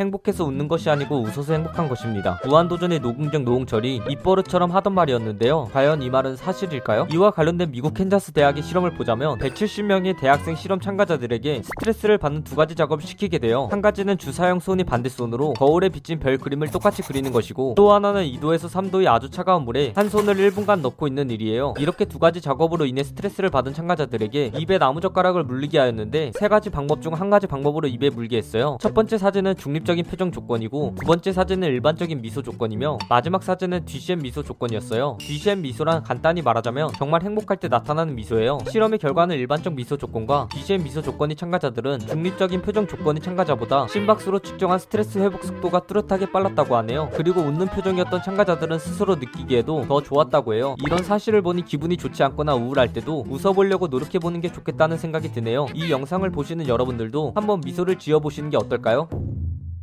행복해서 웃는 것이 아니고 웃어서 행복한 것입니다. 무한도전의 노긍정 노홍철이 입버릇처럼 하던 말이었는데요. 과연 이 말은 사실일까요? 이와 관련된 미국 캔자스 대학의 실험을 보자면 170명의 대학생 실험 참가자들에게 스트레스를 받는 두 가지 작업을 시키게 돼요. 한 가지는 주 사용 손의 반대 손으로 거울에 비친 별 그림을 똑같이 그리는 것이고 또 하나는 2도에서 3도의 아주 차가운 물에 한 손을 1분간 넣고 있는 일이에요. 이렇게 두 가지 작업으로 인해 스트레스를 받은 참가자들에게 입에 나무젓가락을 물리게 하였는데 세 가지 방법 중 한 가지 방법으로 입에 물게 했어요. 첫 번째 사진은 중립적인 표정 조건이고 두 번째 사진은 일반적인 미소 조건이며 마지막 사진은 뒤센 미소 조건이었어요. 뒤센 미소란 간단히 말하자면 정말 행복할 때 나타나는 미소예요. 실험의 결과는 일반적 미소 조건과 뒤시엔 미소 조건이 참가자들은 중립적인 표정 조건이 참가자보다 심박수로 측정한 스트레스 회복 속도가 뚜렷하게 빨랐다고 하네요. 그리고 웃는 표정이었던 참가자들은 스스로 느끼기에도 더 좋았다고 해요. 이런 사실을 보니 기분이 좋지 않거나 우울할 때도 웃어보려고 노력해보는 게 좋겠다는 생각이 드네요. 이 영상을 보시는 여러분들도 한번 미소를 지어보시는 게 어떨까요?